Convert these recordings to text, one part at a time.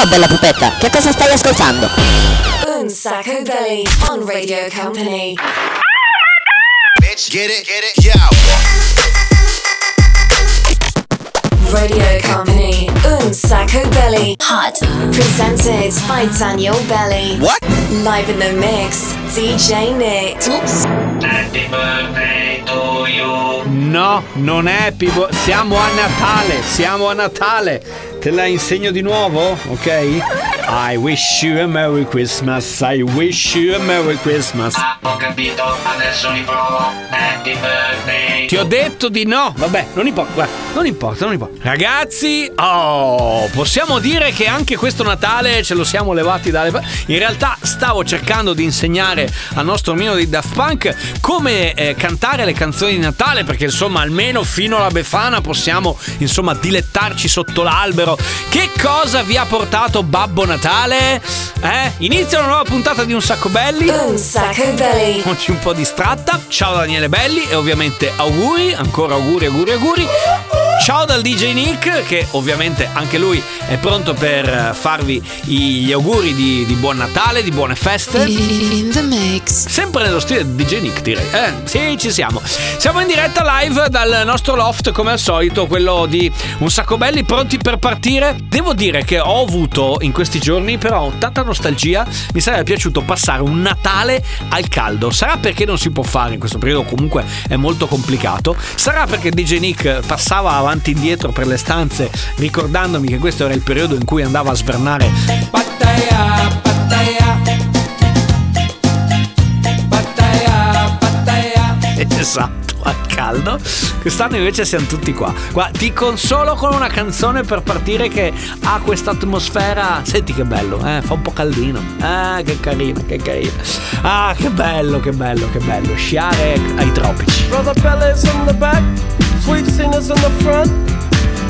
Ciao bella pupetta, che cosa stai ascoltando? Un Sacco Belly on Radio Company. Bitch, get it, get it, yo. Radio Company. Un Sacco Belly. Hot. Presented by Daniel Belly. What? Live in the mix. DJ Nick. Oops. Happy birthday to you. No, non è Happy Bo- Siamo a Natale, siamo a Natale. Te la insegno di nuovo, ok? I wish you a Merry Christmas, I wish you a Merry Christmas. Ah, ho capito, adesso riprovo. Happy birthday. Ti ho detto di no. Vabbè, non importa, guarda, non importa, non importa. Ragazzi, oh, possiamo dire che anche questo Natale ce lo siamo levati dalle pa- In realtà stavo cercando di insegnare al nostro mio di Daft Punk come eh, cantare le canzoni di Natale perché insomma almeno fino alla Befana possiamo insomma dilettarci sotto l'albero. Che cosa vi ha portato Babbo Natale? Eh? Inizia una nuova puntata di Un Sacco Belli. Un Sacco Belly. Oggi un po' distratta. Ciao Daniele Belli e ovviamente auguri, ancora auguri, auguri, auguri. Ciao dal DJ Nick che ovviamente anche lui è pronto per farvi gli auguri di, di buon Natale, di buone feste. In the mix. Sempre nello stile di DJ Nick direi. Eh, sì, ci siamo. Siamo in diretta live dal nostro loft come al solito, quello di Un Sacco Belli, pronti per partire. Devo dire che ho avuto in questi giorni però tanta nostalgia. Mi sarebbe piaciuto passare un Natale al caldo. Sarà perché non si può fare in questo periodo, comunque è molto complicato. Sarà perché DJ Nick passava avanti e indietro per le stanze ricordandomi che questo era il periodo in cui andava a svernare Pattaya, Pattaya. Pattaya, Pattaya. Esatto, caldo. Quest'anno invece siamo tutti qua. Qua ti consolo con una canzone per partire che ha questa atmosfera. Senti che bello, eh? Fa un po' caldino. Ah, che carino, che carino. Ah, che bello, che bello, che bello. Sciare ai tropici. Brother Bellas in the back, sweet singers in the front.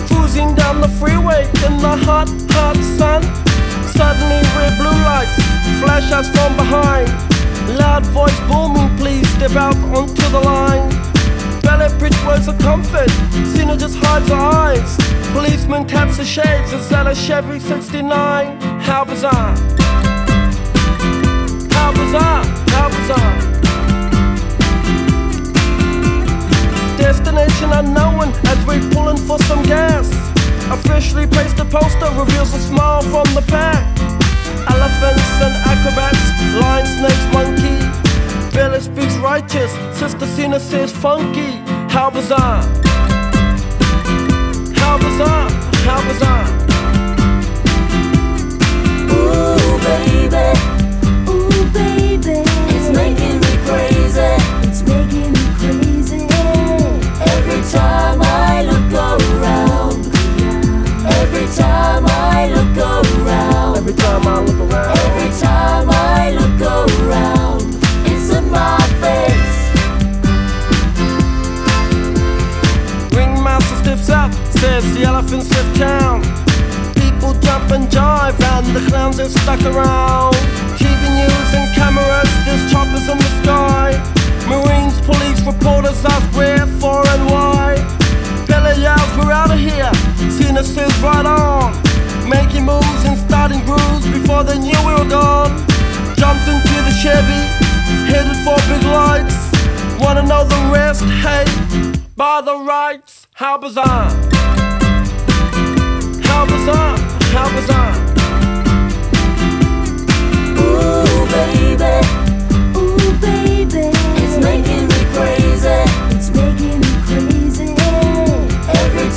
Cruising down the freeway in the hot, hot sun. Suddenly red blue lights, flash us from behind. Loud voice booming, please step out onto the line. Ballet bridge words of comfort, Cena just hides her eyes. Policeman taps the shades, is that a Chevy 69? How bizarre! How bizarre! How bizarre! Destination unknown as we're pulling for some gas. Officially placed a poster reveals a smile from the pack. Elephants and acrobats, lion, snakes, monkey. Righteous, Sister Cena says funky. How bizarre! How bizarre! How bizarre! Ooh, baby. The clowns are stuck around. TV news and cameras, there's choppers in the sky. Marines, police, reporters ask where, for, and why. Billy yells, we're out of here. Cena says, right on. Making moves and starting grooves before they knew we were gone. Jumped into the Chevy, headed for big lights. Wanna know the rest? Hey, by the rights, how bizarre! How bizarre! How bizarre!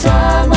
Time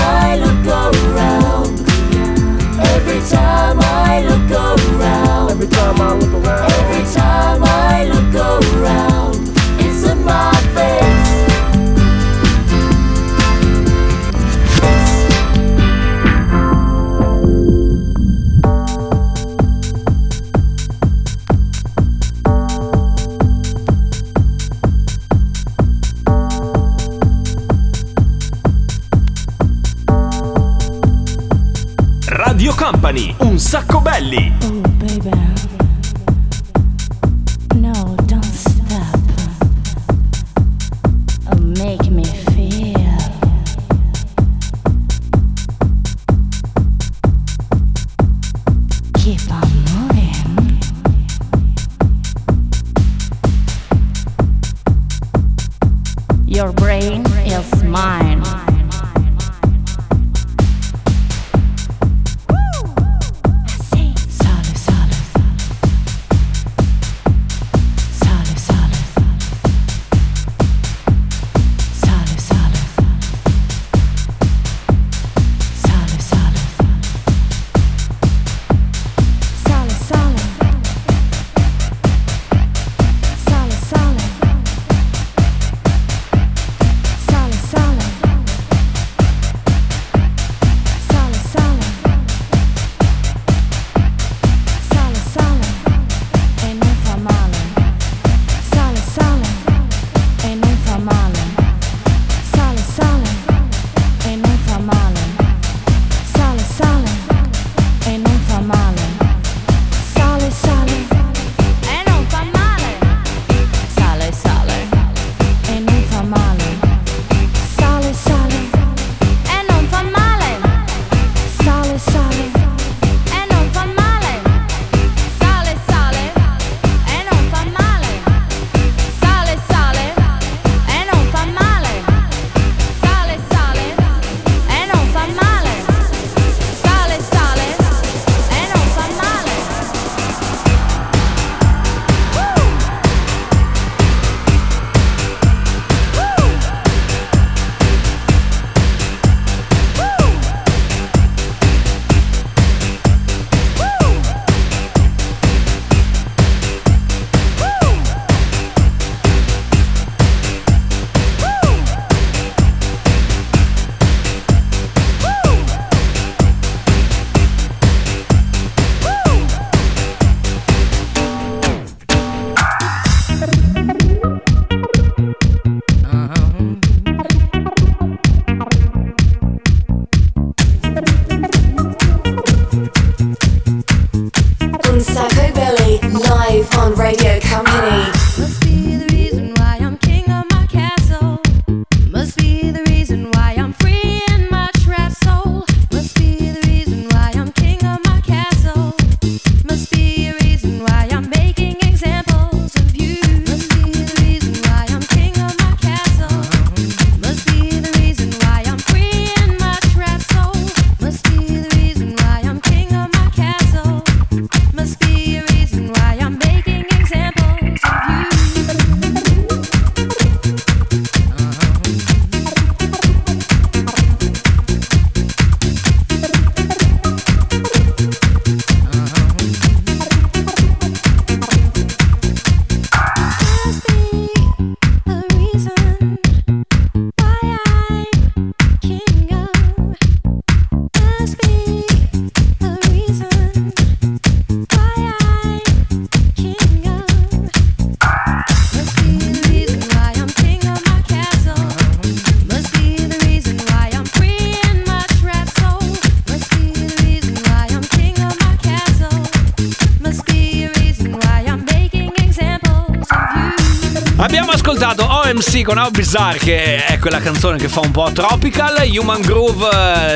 ascoltato OMC con How Bizarre, che è quella canzone che fa un po' tropical, Human Groove,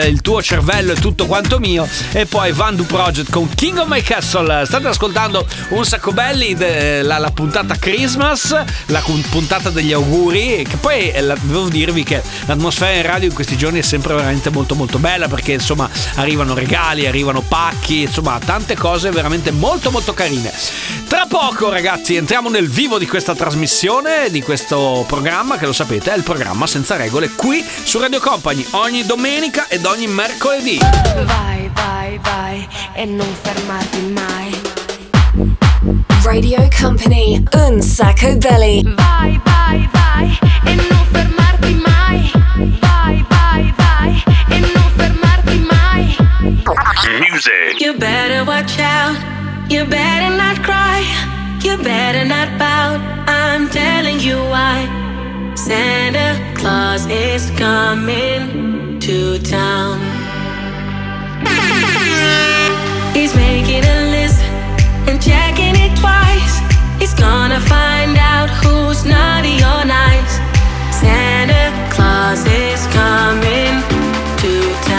eh, il tuo cervello è tutto quanto mio, e poi Vandu Project con King of My Castle. State ascoltando un sacco belli, la, la puntata Christmas, la puntata degli auguri, che poi eh, la- devo dirvi che l'atmosfera in radio in questi giorni è sempre veramente molto molto bella, perché insomma arrivano regali, arrivano pacchi, insomma tante cose veramente molto molto carine. Tra poco ragazzi entriamo nel vivo di questa trasmissione, di questo programma che lo sapete è il programma senza regole qui su Radio Company ogni domenica ed ogni mercoledì. Vai, vai, vai e non fermarti mai. Radio Company, Unsacco Belly. Vai, vai, vai e non fermarti mai. Vai, vai, vai e non fermarti mai. Music. You better watch out. You better not cry. You better not pout. You why. Santa Claus is coming to town. He's making a list and checking it twice. He's gonna find out who's naughty or nice. Santa Claus is coming to town.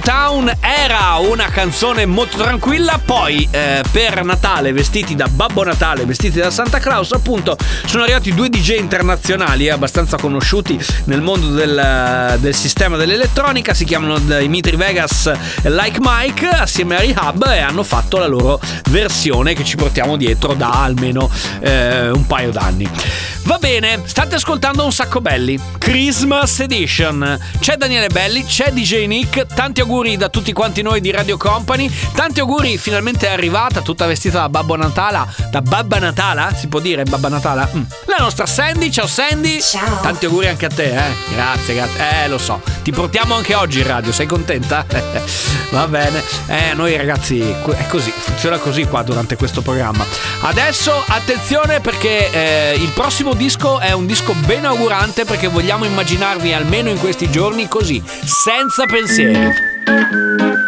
to Town canzone molto tranquilla, poi eh, per Natale vestiti da Babbo Natale, vestiti da Santa Claus, appunto sono arrivati due DJ internazionali eh, abbastanza conosciuti nel mondo del, del sistema dell'elettronica, si chiamano Dimitri Vegas e Like Mike assieme a Rehab e hanno fatto la loro versione che ci portiamo dietro da almeno eh, un paio d'anni. Va bene, state ascoltando un sacco belli. Christmas Edition. C'è Daniele Belli, c'è DJ Nick. Tanti auguri da tutti quanti noi di Radio Company. Tanti auguri, finalmente è arrivata, tutta vestita da Babbo Natala. Da Babba Natala? Si può dire Babba Natala? Mm. La nostra Sandy, ciao Sandy. Ciao. Tanti auguri anche a te, eh. Grazie, grazie. Eh, lo so. Ti portiamo anche oggi in radio, sei contenta? Va bene. Eh, noi ragazzi, è così, funziona così qua durante questo programma. Adesso attenzione perché eh, il prossimo disco è un disco ben augurante perché vogliamo immaginarvi almeno in questi giorni così, senza pensieri.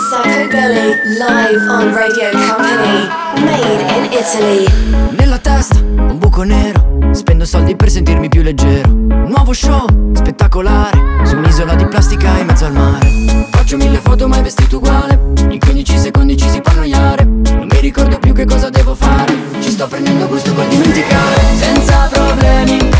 Belly live on Radio Company. Made in Italy. Nella testa un buco nero Spendo soldi per sentirmi più leggero. Nuovo show, spettacolare Su un'isola di plastica in mezzo al mare. Faccio mille foto mai vestito uguale. In 15 secondi ci si può annoiare. Non mi ricordo più che cosa devo fare. Ci sto prendendo gusto col dimenticare. Senza problemi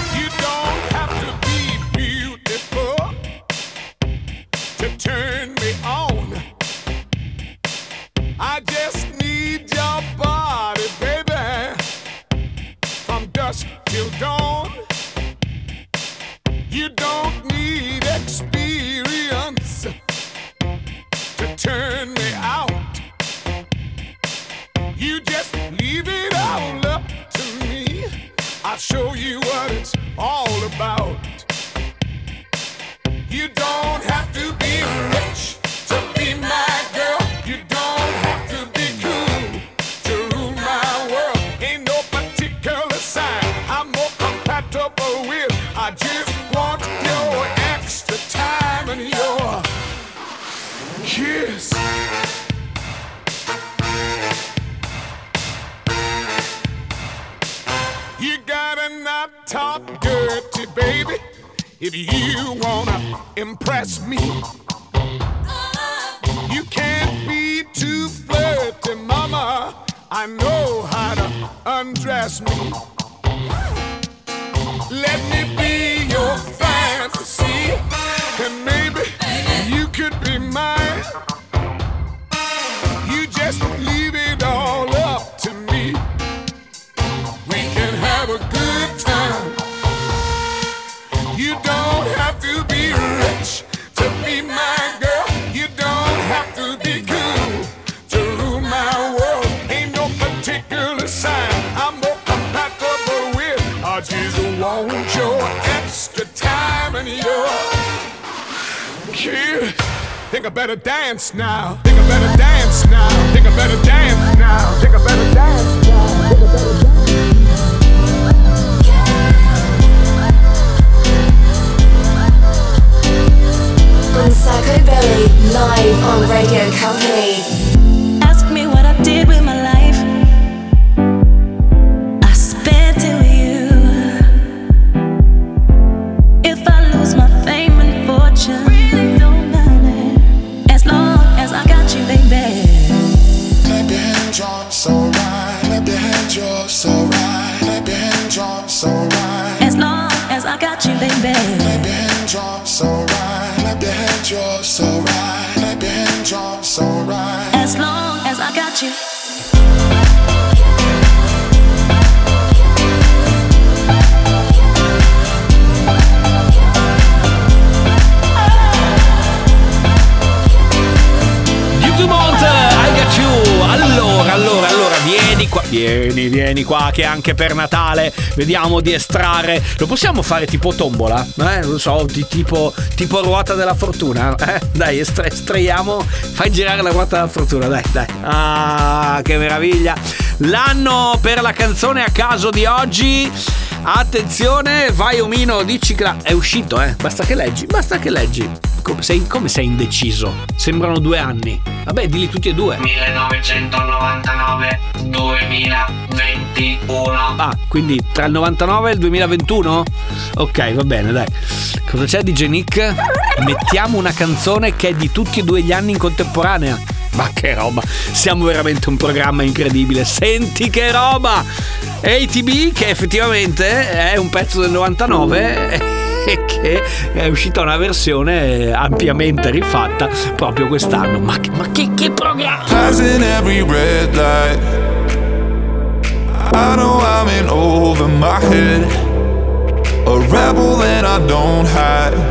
You wanna impress me. You can't be too flirty, mama. I know how to undress me. Let me be your fantasy, and maybe you could be mine. You just leave it all Think I better dance now. Think I better dance now. Think I better dance now. Think I better dance now. I. On Sacco Belly, live on Radio Company. Baby. Your hands, so right. Your hands, so right. Your hands, so right. As long as I got you. Vieni vieni qua, che anche per Natale vediamo di estrarre. Lo possiamo fare tipo tombola? Eh, non so, di tipo, tipo ruota della fortuna. Eh? Dai, estra- estraiamo. Fai girare la ruota della fortuna, dai, dai. Ah, che meraviglia. L'anno per la canzone a caso di oggi. Attenzione, vai Omino, dici che la- è uscito, eh. Basta che leggi, basta che leggi. Come sei, come sei indeciso? Sembrano due anni. Vabbè, dilli tutti e due. 1999 2021 Ah, quindi tra il 99 e il 2021? Ok, va bene, dai. Cosa c'è DJ Nick? Mettiamo una canzone che è di tutti e due gli anni in contemporanea. Ma che roba! Siamo veramente un programma incredibile. Senti che roba! ATB che effettivamente è un pezzo del 99 e che è uscita una versione ampiamente rifatta proprio quest'anno. Ma, che- ma che, che programma! Passing every red light. I know I'm in over my head. A rebel and I don't hide.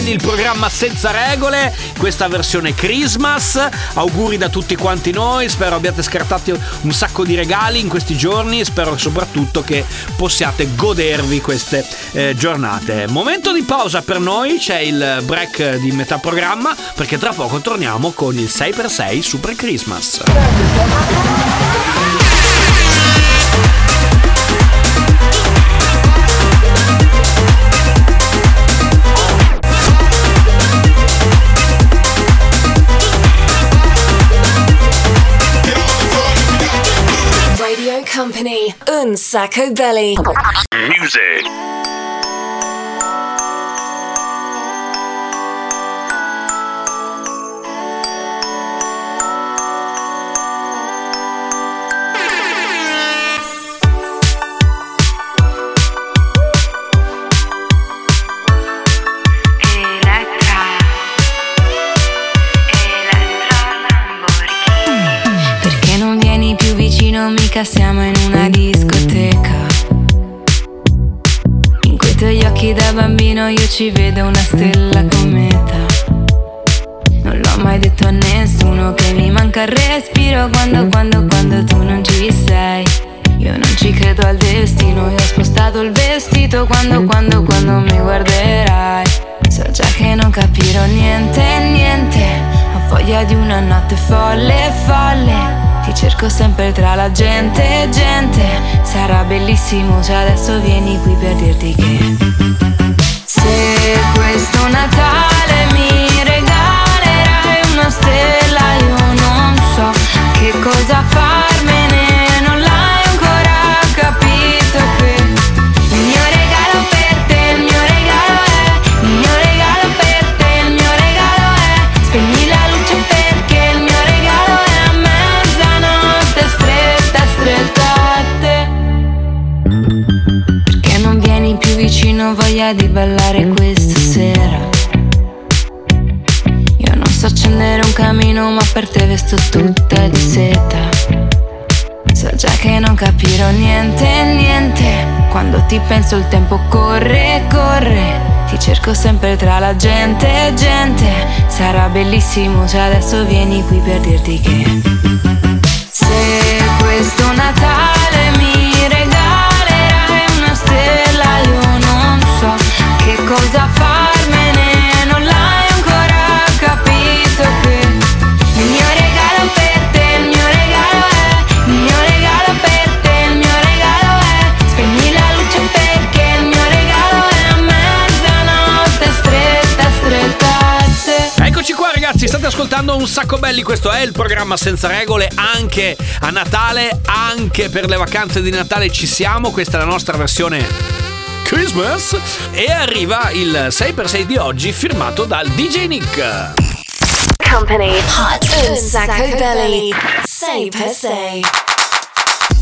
belli il programma senza regole, questa versione Christmas. Auguri da tutti quanti noi, spero abbiate scartato un sacco di regali in questi giorni e spero soprattutto che possiate godervi queste eh, giornate. Momento di pausa per noi, c'è il break di metà programma perché tra poco torniamo con il 6x6 Super Christmas. Radio Company, Unsacco Belly. Music. Bambino io ci vedo una stella cometa. Non l'ho mai detto a nessuno che mi manca il respiro quando, quando, quando tu non ci sei. Io non ci credo al destino, io ho spostato il vestito quando, quando, quando mi guarderai. So già che non capirò niente, niente. Ho voglia di una notte folle, folle. Ti cerco sempre tra la gente, gente. Sarà bellissimo, cioè adesso vieni qui per dirti che. Questo Natale mi regalerai una stella, io non so che cosa farmene, non l'hai ancora capito che il mio regalo per te, il mio regalo è, il mio regalo per te, il mio regalo è, spegni la luce perché il mio regalo è a mezzanotte stretta, stretta a te. Perché non vieni più vicino, voglia di ballare camino, ma per te vesto tutta di seta. So già che non capirò niente, niente. Quando ti penso il tempo corre, corre. Ti cerco sempre tra la gente, gente. Sarà bellissimo, cioè adesso vieni qui per dirti che. Se questo Natale mi regalerai una stella, io non so che cosa farmene, ragazzi, state ascoltando un sacco belli, questo è il programma senza regole, anche a Natale, anche per le vacanze di Natale ci siamo, questa è la nostra versione Christmas e arriva il 6x6 di oggi firmato dal DJ Nick. Company. Hot Un Sacco per se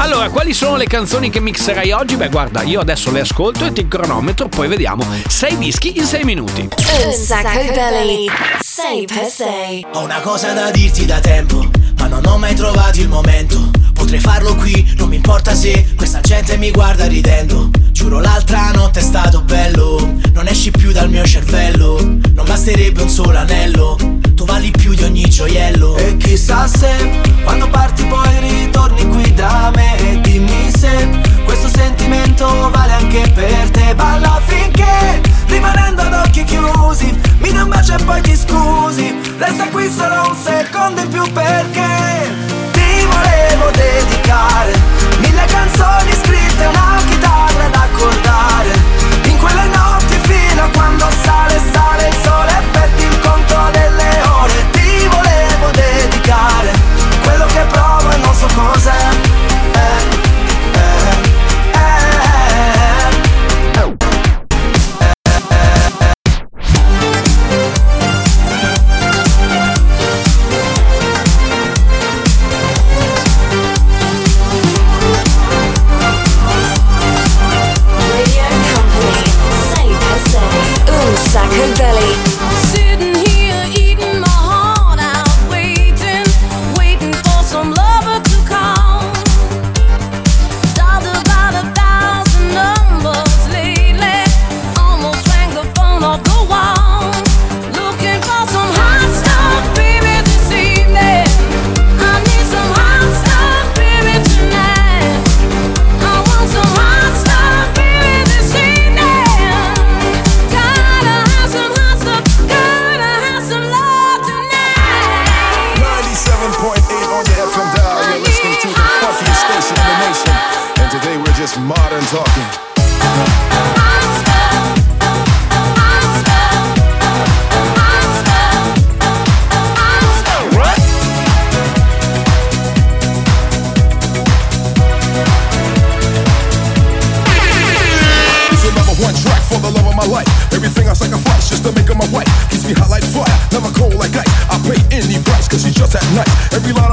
Allora, quali sono le canzoni che mixerai oggi? Beh, guarda, io adesso le ascolto e ti cronometro, poi vediamo. 6 dischi in 6 minuti. Un Sacco Belly Say per se Ho una cosa da dirti da tempo, ma non ho mai trovato il momento. Potrei farlo qui, non mi importa se questa gente mi guarda ridendo. Giuro l'altra notte è stato bello, non esci più dal mio cervello. Non basterebbe un solo anello, tu vali più di ogni gioiello. E chissà se quando parti poi ritorni qui da me e dimmi se questo sentimento vale anche per te. Balla finché rimanendo ad occhi chiusi, mi dai un bacio e poi ti scusi. Resta qui solo un secondo in più perché volevo dedicare mille canzoni scritte, una chitarra da accordare. In quelle notti fino a quando sale, sale il sole e perdi il conto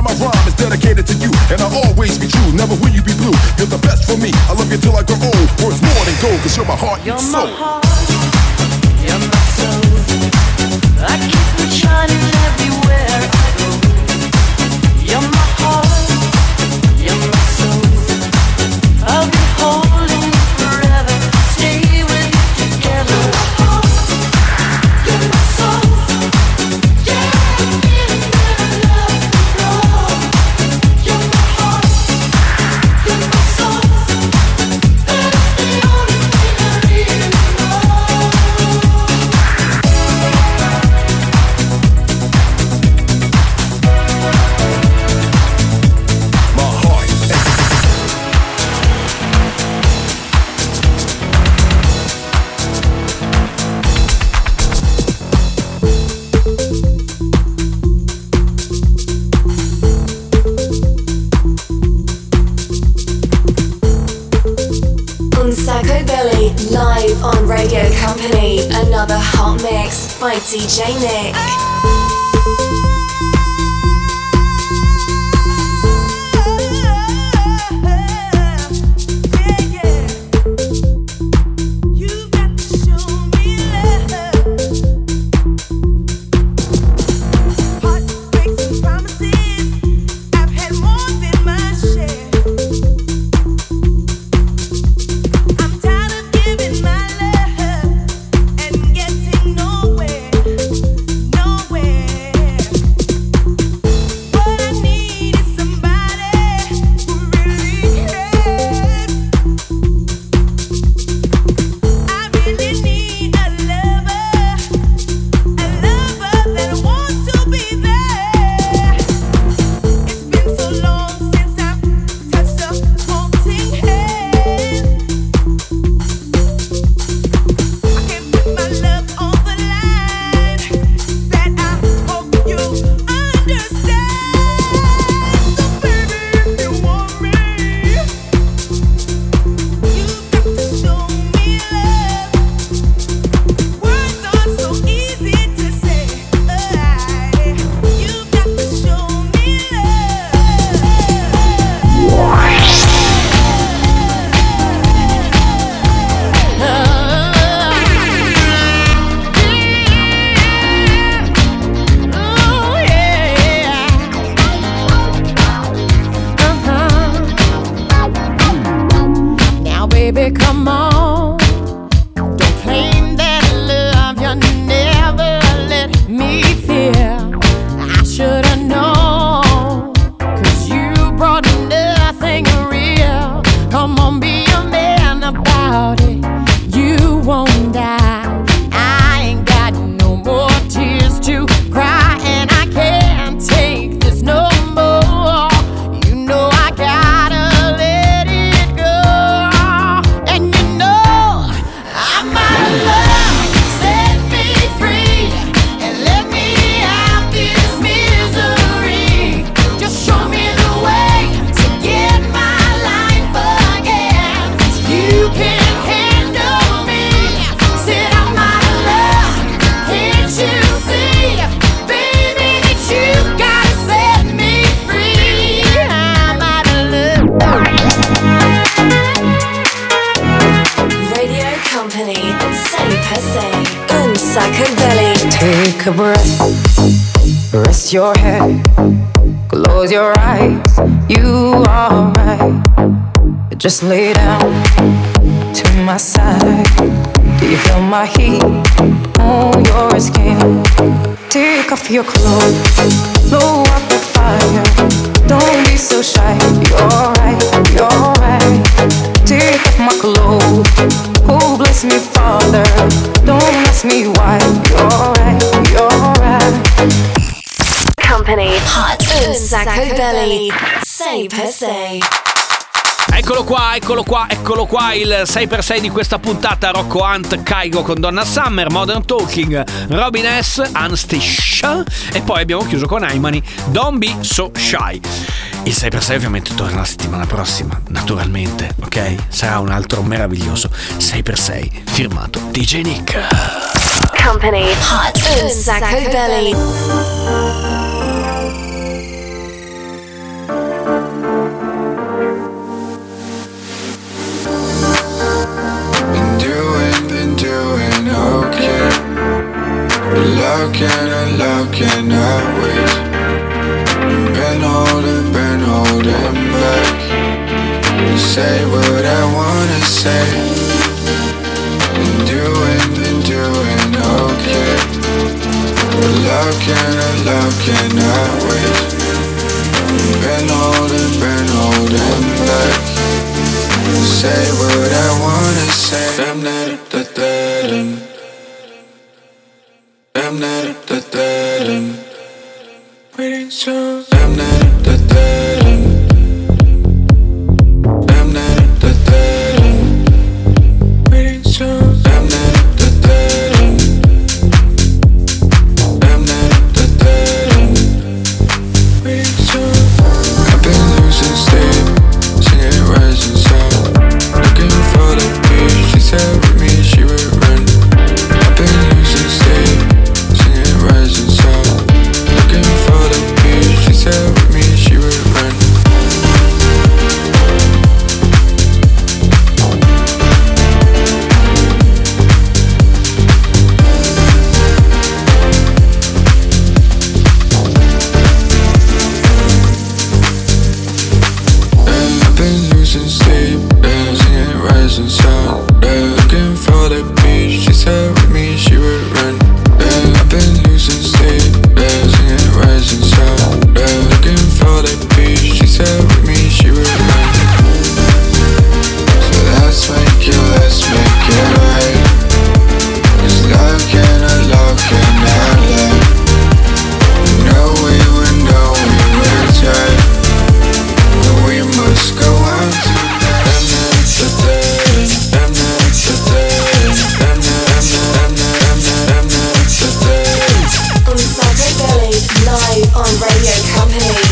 my rhyme is dedicated to you. And I'll always be true, never will you be blue. You're the best for me, I love you till I grow old. Worth more than gold cause you're my heart and soul. DJ Nick Just lay down to my side. Do you feel my heat on your skin? Take off your clothes, blow up the fire. Don't be so shy. You're right, you're right. Take off my clothes. Oh, bless me, Father. Don't ask me why. You're right, you're right. Company. Hot. Un sacco belly. Say per se. Eccolo qua, eccolo qua, eccolo qua il 6x6 di questa puntata Rocco Hunt, Kaigo con Donna Summer, Modern Talking, Robin S, Anstish e poi abbiamo chiuso con Aimani, Don't Be So Shy. Il 6x6 ovviamente torna la settimana prossima, naturalmente, ok? Sarà un altro meraviglioso 6x6 firmato DJ Nick. Company. Hot. Un sacco belly. Been looking and looking at ways. Been holding, been holding back. To say what I wanna say. Been doing, been doing okay. Been looking and looking at ways. Been holding, been holding back. Say what I wanna say. Damn that da da dum. Damn that da da dum. Waiting so. Damn that da da dum. company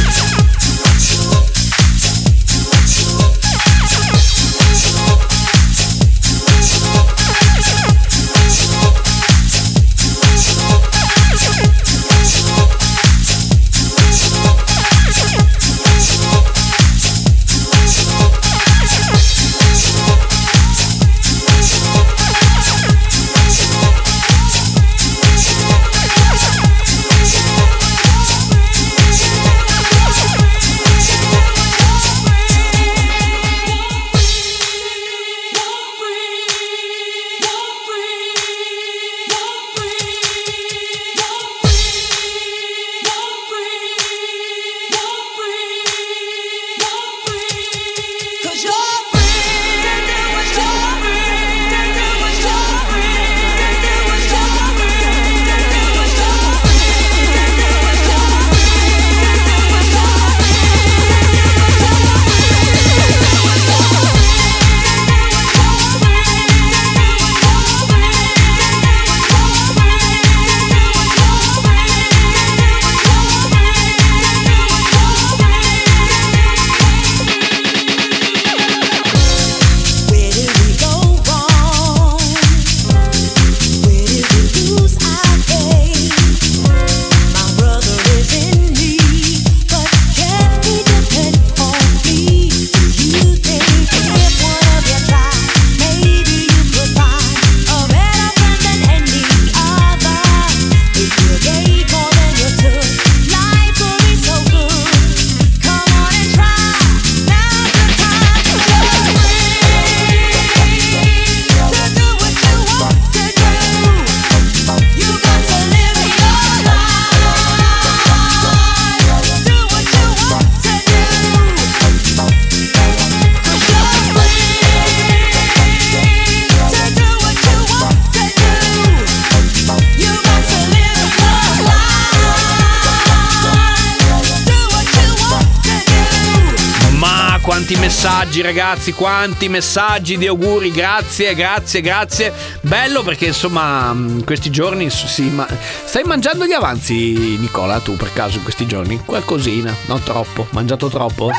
ragazzi, quanti messaggi di auguri, grazie, grazie, grazie. Bello perché insomma, in questi giorni si ma- stai mangiando gli avanzi, Nicola, tu per caso in questi giorni? Qualcosina, non troppo, mangiato troppo?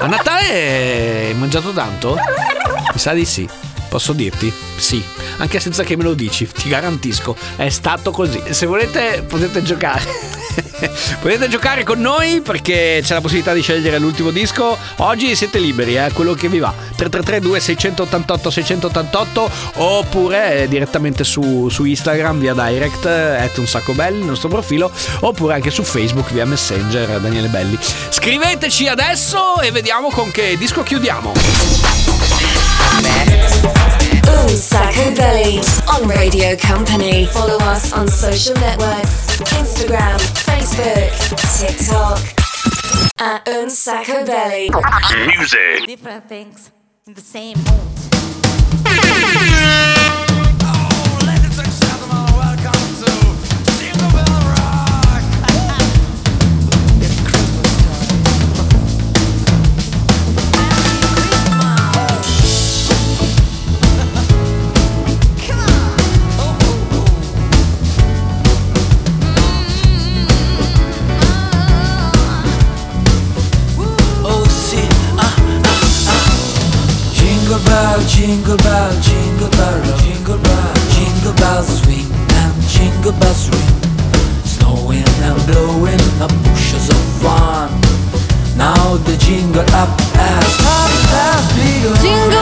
A Natale hai mangiato tanto? Mi sa di sì. Posso dirti? Sì, anche senza che me lo dici, ti garantisco, è stato così. Se volete potete giocare. Potete giocare con noi perché c'è la possibilità di scegliere l'ultimo disco. Oggi siete liberi, eh, quello che vi va. 3332 688 688 oppure eh, direttamente su, su Instagram via direct, eh, un sacco belli, il nostro profilo, oppure anche su Facebook via Messenger Daniele Belli. Scriveteci adesso e vediamo con che disco chiudiamo. Un Sacco Belly on Radio Company. Follow us on social networks Instagram, Facebook, TikTok. At Un Sacco Belly. Music. Different things in the same mood. Jingle bell, jingle bell, jingle bell, jingle bell swing and jingle bells ring. Snowing and blowing up bushes of fun. Now the jingle up as up as begun. Jingle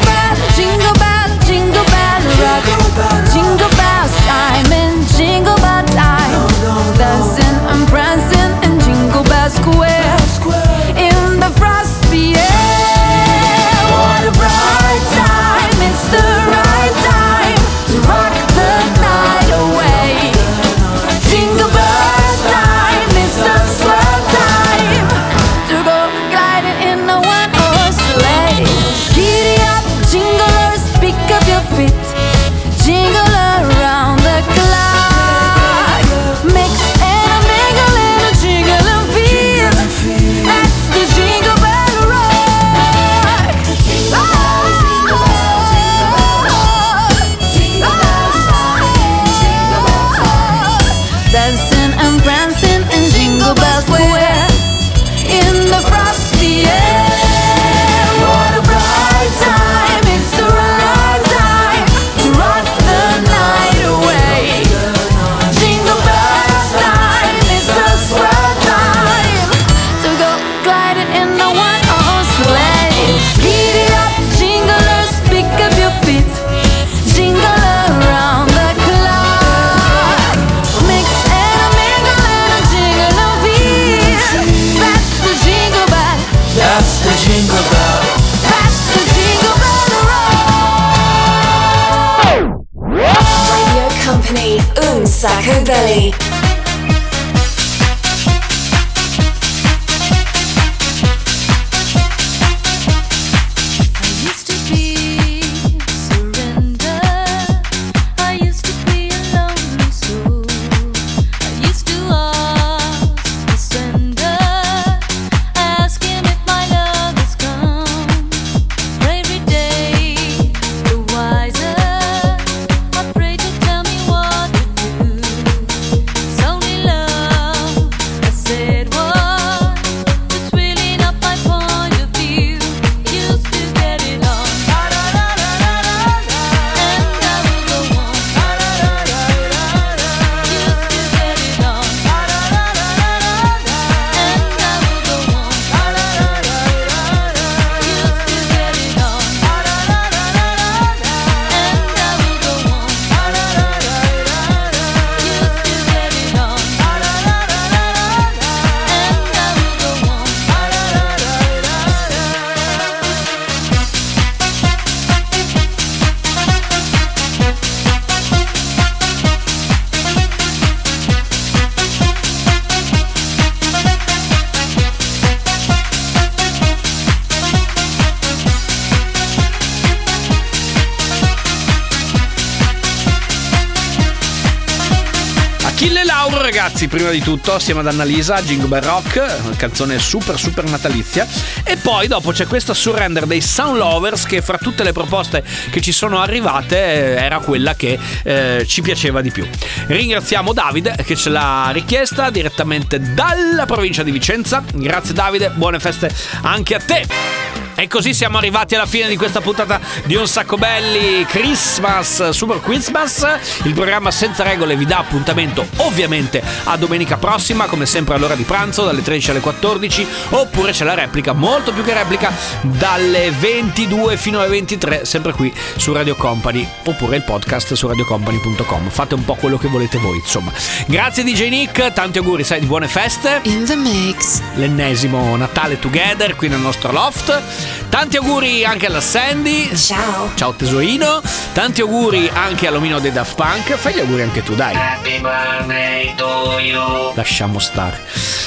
prima di tutto, assieme ad Annalisa, Jingle Bell Rock, canzone super super natalizia. E poi dopo c'è questa surrender dei Sound Lovers che fra tutte le proposte che ci sono arrivate eh, era quella che eh, ci piaceva di più. Ringraziamo Davide che ce l'ha richiesta direttamente dalla provincia di Vicenza. Grazie Davide, buone feste anche a te. E così siamo arrivati alla fine di questa puntata di Un Sacco Belli Christmas, Super Christmas. Il programma senza regole vi dà appuntamento ovviamente a domenica prossima, come sempre all'ora di pranzo, dalle 13 alle 14, oppure c'è la replica, molto più che replica, dalle 22 fino alle 23, sempre qui su Radio Company, oppure il podcast su radiocompany.com. Fate un po' quello che volete voi, insomma. Grazie DJ Nick, tanti auguri, sai, di buone feste. In the mix. L'ennesimo Natale together qui nel nostro loft. Tanti auguri anche alla Sandy. Ciao. Ciao tesorino. Tanti auguri anche all'omino dei Daft Punk. Fai gli auguri anche tu, dai. Happy birthday to you. Lasciamo stare.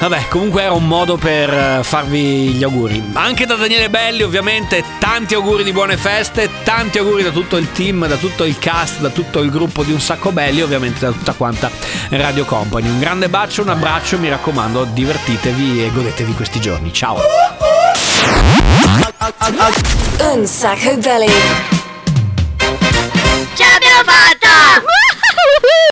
Vabbè, comunque era un modo per eh, farvi gli auguri. Anche da Daniele Belli, ovviamente, tanti auguri di buone feste, tanti auguri da tutto il team, da tutto il cast, da tutto il gruppo di Un Sacco Belli, ovviamente da tutta quanta Radio Company. Un grande bacio, un abbraccio, mi raccomando, divertitevi e godetevi questi giorni. Ciao! Un Sacco Belly.